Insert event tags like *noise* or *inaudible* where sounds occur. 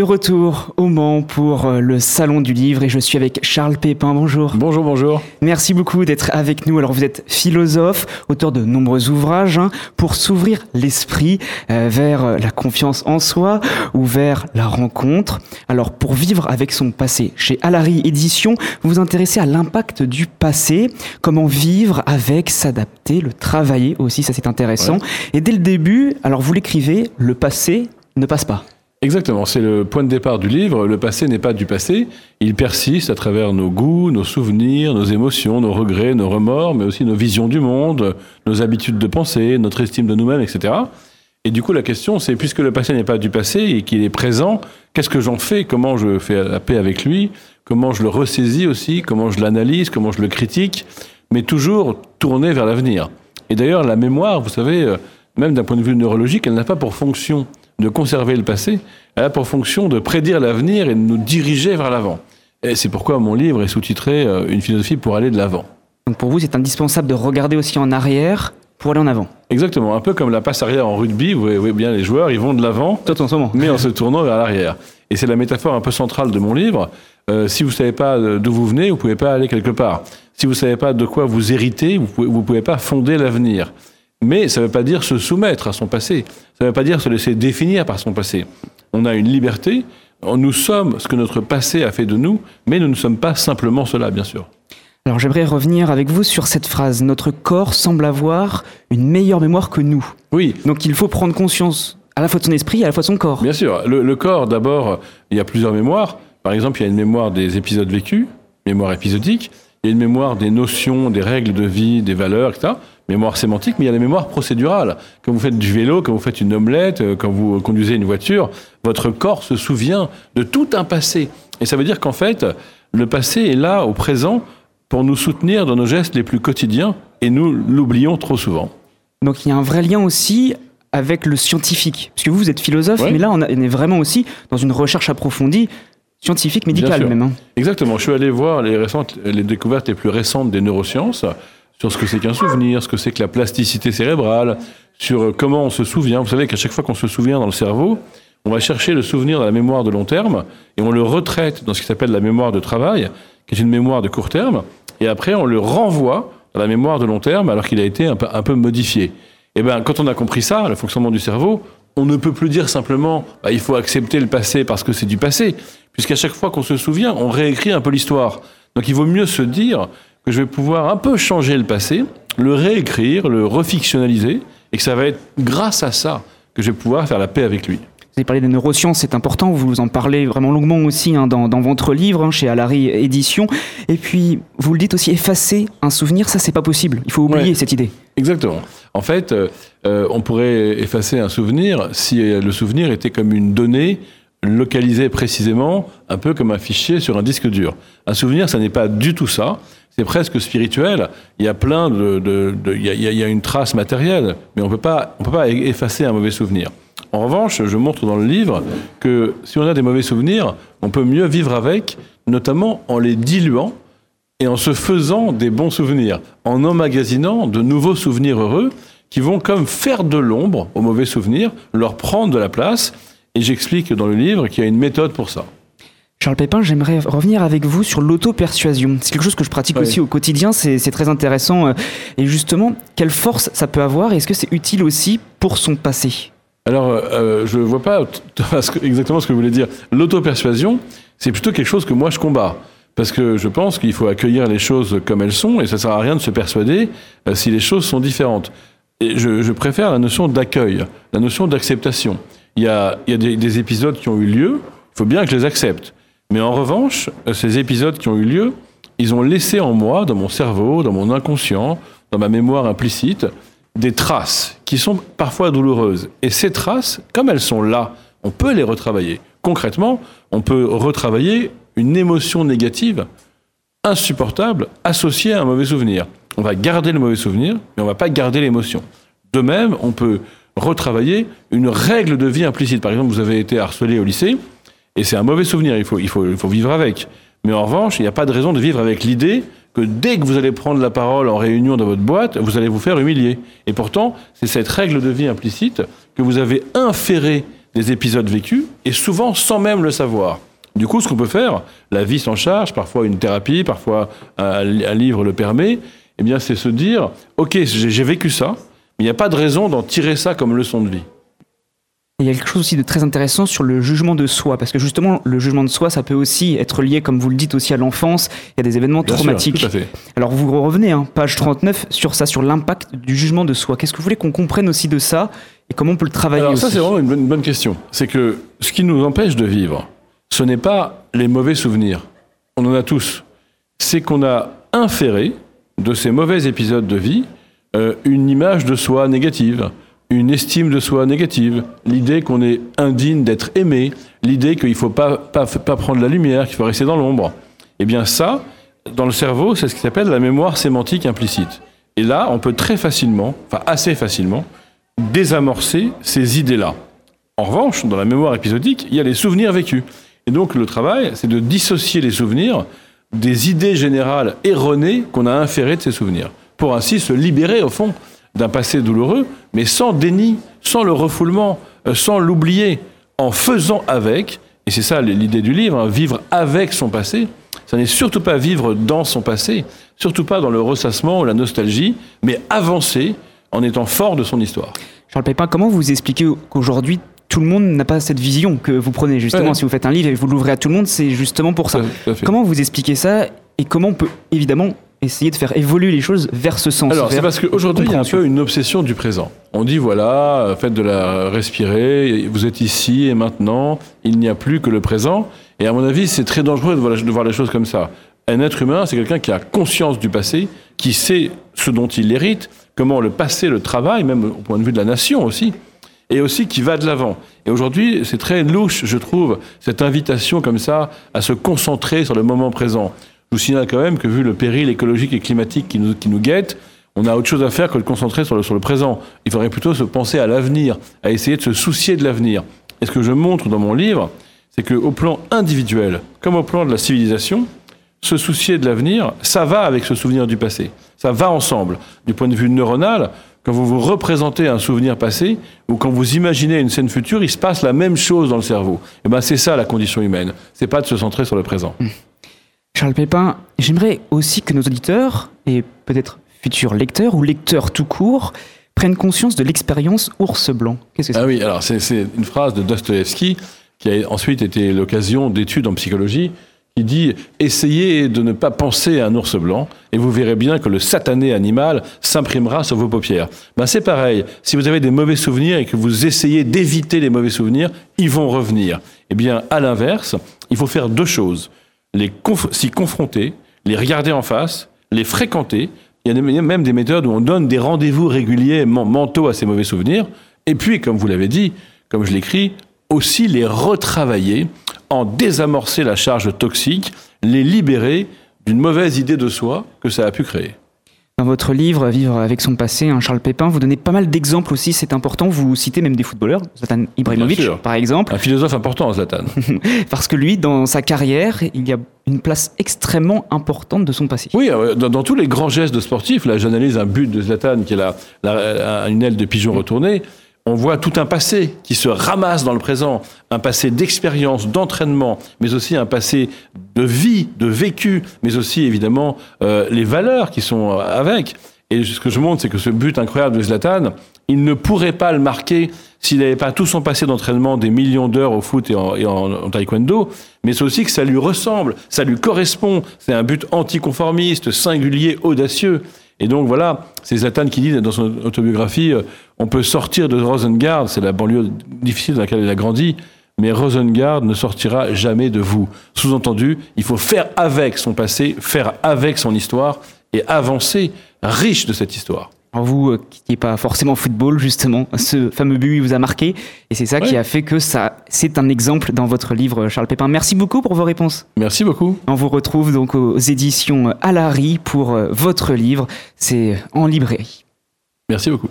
De retour au Mans pour euh, le Salon du Livre et je suis avec Charles Pépin. Bonjour. Bonjour, bonjour. Merci beaucoup d'être avec nous. Alors vous êtes philosophe, auteur de nombreux ouvrages hein, pour s'ouvrir l'esprit euh, vers euh, la confiance en soi ou vers la rencontre. Alors pour vivre avec son passé, chez Alary Édition, vous vous intéressez à l'impact du passé, comment vivre avec, s'adapter, le travailler aussi, ça c'est intéressant. Et dès le début, alors vous l'écrivez, le passé ne passe pas. Exactement, c'est le point de départ du livre. Le passé n'est pas du passé, il persiste à travers nos goûts, nos souvenirs, nos émotions, nos regrets, nos remords, mais aussi nos visions du monde, nos habitudes de pensée, notre estime de nous-mêmes, etc. Et du coup, la question, c'est puisque le passé n'est pas du passé et qu'il est présent, qu'est-ce que j'en fais? Comment je fais la paix avec lui? Comment je le ressaisis aussi? Comment je l'analyse? Comment je le critique? Mais toujours tourné vers l'avenir. Et d'ailleurs, la mémoire, vous savez, euh, même d'un point de vue neurologique, elle n'a pas pour fonction de conserver le passé, elle a pour fonction de prédire l'avenir et de nous diriger vers l'avant. Et c'est pourquoi mon livre est sous-titré euh, Une philosophie pour aller de l'avant. Donc pour vous, c'est indispensable de regarder aussi en arrière pour aller en avant. Exactement, un peu comme la passe arrière en rugby, vous voyez bien les joueurs, ils vont de l'avant, mais en se tournant vers l'arrière. Et c'est la métaphore un peu centrale de mon livre. Euh, si vous ne savez pas d'où vous venez, vous ne pouvez pas aller quelque part. Si vous ne savez pas de quoi vous héritez, vous ne pouvez, pouvez pas fonder l'avenir. Mais ça ne veut pas dire se soumettre à son passé. Ça ne veut pas dire se laisser définir par son passé. On a une liberté. Nous sommes ce que notre passé a fait de nous, mais nous ne sommes pas simplement cela, bien sûr. Alors j'aimerais revenir avec vous sur cette phrase. Notre corps semble avoir une meilleure mémoire que nous. Oui. Donc il faut prendre conscience à la fois de son esprit et à la fois de son corps. Bien sûr. Le, le corps, d'abord, il y a plusieurs mémoires. Par exemple, il y a une mémoire des épisodes vécus, mémoire épisodique. Il y a une mémoire des notions, des règles de vie, des valeurs, etc mémoire sémantique, mais il y a la mémoire procédurale. Quand vous faites du vélo, quand vous faites une omelette, euh, quand vous conduisez une voiture, votre corps se souvient de tout un passé. Et ça veut dire qu'en fait, le passé est là, au présent, pour nous soutenir dans nos gestes les plus quotidiens, et nous l'oublions trop souvent. Donc il y a un vrai lien aussi avec le scientifique. Parce que vous, vous êtes philosophe, mais là, on, est vraiment aussi dans une recherche approfondie scientifique, médicale même. Hein. Exactement. Je suis allé voir les, récentes, les découvertes les plus récentes des neurosciences sur ce que c'est qu'un souvenir, ce que c'est que la plasticité cérébrale, sur comment on se souvient. Vous savez qu'à chaque fois qu'on se souvient dans le cerveau, on va chercher le souvenir dans la mémoire de long terme et on le retraite dans ce qui s'appelle la mémoire de travail, qui est une mémoire de court terme, et après on le renvoie dans la mémoire de long terme alors qu'il a été un peu, un peu modifié. Et eh bien, quand on a compris ça, le fonctionnement du cerveau, on ne peut plus dire simplement bah, il faut accepter le passé parce que c'est du passé, puisqu'à chaque fois qu'on se souvient, on réécrit un peu l'histoire. Donc il vaut mieux se dire que je vais pouvoir un peu changer le passé, le réécrire, le refictionnaliser, et que ça va être grâce à ça que je vais pouvoir faire la paix avec lui. Vous avez parlé des neurosciences, c'est important, vous en parlez vraiment longuement aussi hein, dans, votre livre, hein, chez Alary Édition. Et puis, vous le dites aussi, effacer un souvenir, ça c'est pas possible, il faut oublier cette idée. Exactement. En fait, euh, euh, on pourrait effacer un souvenir si le souvenir était comme une donnée localisée précisément, un peu comme un fichier sur un disque dur. Un souvenir, ça n'est pas du tout ça c'est presque spirituel. Il y a plein de, il, y a, une trace matérielle, mais on peut pas, on peut pas effacer un mauvais souvenir. En revanche, je montre dans le livre que si on a des mauvais souvenirs, on peut mieux vivre avec, notamment en les diluant et en se faisant des bons souvenirs, en emmagasinant de nouveaux souvenirs heureux qui vont comme faire de l'ombre aux mauvais souvenirs, leur prendre de la place. Et j'explique dans le livre qu'il y a une méthode pour ça. Charles Pépin, j'aimerais revenir avec vous sur l'auto-persuasion. C'est quelque chose que je pratique aussi au quotidien, c'est très intéressant. Et justement, quelle force ça peut avoir Est-ce que c'est utile aussi pour son passé? Alors, euh, je ne vois pas *laughs* exactement ce que vous voulez dire. L'auto-persuasion, c'est plutôt quelque chose que moi je combats. Parce que je pense qu'il faut accueillir les choses comme elles sont, et ça ne sert à rien de se persuader euh, si les choses sont différentes. Et je, préfère la notion d'accueil, la notion d'acceptation. Il y a, des épisodes qui ont eu lieu, il faut bien que je les accepte. Mais en revanche, ces épisodes qui ont eu lieu, ils ont laissé en moi, dans mon cerveau, dans mon inconscient, dans ma mémoire implicite, des traces qui sont parfois douloureuses. Et ces traces, comme elles sont là, on peut les retravailler. Concrètement, on peut retravailler une émotion négative insupportable associée à un mauvais souvenir. On va garder le mauvais souvenir, mais on ne va pas garder l'émotion. De même, on peut retravailler une règle de vie implicite. Par exemple, vous avez été harcelé au lycée, et c'est un mauvais souvenir, il faut, il, faut, il faut vivre avec. Mais en revanche, il n'y a pas de raison de vivre avec l'idée que dès que vous allez prendre la parole en réunion dans votre boîte, vous allez vous faire humilier. Et pourtant, c'est cette règle de vie implicite que vous avez inférée des épisodes vécus, et souvent sans même le savoir. Du coup, ce qu'on peut faire, la vie s'en charge, parfois une thérapie, parfois un, un livre le permet, eh bien, c'est se dire, ok, j'ai j'ai vécu ça, mais il n'y a pas de raison d'en tirer ça comme leçon de vie. Et il y a quelque chose aussi de très intéressant sur le jugement de soi, parce que justement, le jugement de soi, ça peut aussi être lié, comme vous le dites, aussi à l'enfance, il y a des événements Bien sûr, traumatiques. tout à fait. Alors vous revenez, hein, page 39, sur ça, sur l'impact du jugement de soi. Qu'est-ce que vous voulez qu'on comprenne aussi de ça, et comment on peut le travailler Alors ça, c'est vraiment une bonne, une bonne question. C'est que ce qui nous empêche de vivre, ce n'est pas les mauvais souvenirs. On en a tous. C'est qu'on a inféré de ces mauvais épisodes de vie euh, une image de soi négative, une estime de soi négative, l'idée qu'on est indigne d'être aimé, l'idée qu'il ne faut pas, pas, prendre la lumière, qu'il faut rester dans l'ombre. Eh bien ça, dans le cerveau, c'est ce qui s'appelle la mémoire sémantique implicite. Et là, on peut très facilement, enfin assez facilement, désamorcer ces idées-là. En revanche, dans la mémoire épisodique, il y a les souvenirs vécus. Et donc le travail, c'est de dissocier les souvenirs des idées générales erronées qu'on a inférées de ces souvenirs, pour ainsi se libérer, au fond, d'un passé douloureux, mais sans déni, sans le refoulement, euh, sans l'oublier, en faisant avec, et c'est ça l'idée du livre, hein, vivre avec son passé, ça n'est surtout pas vivre dans son passé, surtout pas dans le ressassement ou la nostalgie, mais avancer en étant fort de son histoire. Charles Pépin, comment vous expliquez qu'aujourd'hui, tout le monde n'a pas cette vision que vous prenez justement Ouais. si vous faites un livre et vous l'ouvrez à tout le monde c'est justement pour ça comment vous expliquez ça et comment on peut évidemment essayer de faire évoluer les choses vers ce sens Alors, c'est parce qu'aujourd'hui, il y a un peu une obsession du présent. On dit, voilà, euh, faites de la respirer, vous êtes ici et maintenant, il n'y a plus que le présent. Et à mon avis, c'est très dangereux de voir, de voir les choses comme ça. Un être humain, c'est quelqu'un qui a conscience du passé, qui sait ce dont il hérite, comment le passé le travaille, même au point de vue de la nation aussi, et aussi qui va de l'avant. Et aujourd'hui, c'est très louche, je trouve, cette invitation comme ça à se concentrer sur le moment présent. Je vous signale quand même que vu le péril écologique et climatique qui nous, guette, on a autre chose à faire que de concentrer sur le, présent. Il faudrait plutôt se penser à l'avenir, à essayer de se soucier de l'avenir. Et ce que je montre dans mon livre, c'est qu'au plan individuel, comme au plan de la civilisation, se soucier de l'avenir, ça va avec ce souvenir du passé. Ça va ensemble. Du point de vue neuronal, quand vous vous représentez un souvenir passé ou quand vous imaginez une scène future, il se passe la même chose dans le cerveau. Et ben c'est ça la condition humaine. C'est pas de se centrer sur le présent. Charles Pépin j'aimerais aussi que nos auditeurs et peut-être futurs lecteurs ou lecteurs tout court prennent conscience de l'expérience ours blanc qu'est-ce que c'est? Ah oui, alors c'est une phrase de Dostoevsky qui a ensuite été l'occasion d'études en psychologie qui dit essayez de ne pas penser à un ours blanc et vous verrez bien que le satané animal s'imprimera sur vos paupières. Ben c'est pareil, si vous avez des mauvais souvenirs et que vous essayez d'éviter les mauvais souvenirs, ils vont revenir. Eh bien, à l'inverse, il faut faire deux choses les conf- s'y confronter, les regarder en face, les fréquenter. Il y a même des méthodes où on donne des rendez-vous réguliers men- mentaux à ces mauvais souvenirs. Et puis, comme vous l'avez dit, comme je l'écris, aussi les retravailler, en désamorcer la charge toxique, les libérer d'une mauvaise idée de soi que ça a pu créer. Dans votre livre Vivre avec son passé, hein, Charles Pépin, vous donnez pas mal d'exemples aussi, c'est important. Vous citez même des footballeurs, Zlatan Ibrahimovic par exemple, Un philosophe important, Zlatan. *laughs* parce que lui, dans sa carrière, il y a une place extrêmement importante de son passé. Oui, euh, dans, dans tous les grands gestes de sportifs, là j'analyse un but de Zlatan qui est la, la- une aile de pigeon retournée, on voit tout un passé qui se ramasse dans le présent, un passé d'expérience, d'entraînement, mais aussi un passé de vie, de vécu, mais aussi évidemment euh, les valeurs qui sont euh, avec. Et ce que je montre, c'est que ce but incroyable de Zlatan, il ne pourrait pas le marquer s'il n'avait pas tout son passé d'entraînement, des millions d'heures au foot et en, en taekwondo, mais c'est aussi que ça lui ressemble, ça lui correspond. C'est un but anticonformiste, singulier, audacieux. Et donc voilà, c'est Zlatan qui dit dans son autobiographie, euh, on peut sortir de Rosengard, c'est la banlieue difficile dans laquelle il a grandi, mais Rosengard ne sortira jamais de vous. Sous-entendu, il faut faire avec son passé, faire avec son histoire et avancer riche de cette histoire. Alors vous, euh, qui n'est pas forcément football, justement, ce fameux but il vous a marqué, et c'est ça qui a fait que ça, c'est un exemple dans votre livre, Charles Pépin. Merci beaucoup pour vos réponses. Merci beaucoup. On vous retrouve donc aux éditions Alary pour euh, votre livre. C'est en librairie. Merci beaucoup.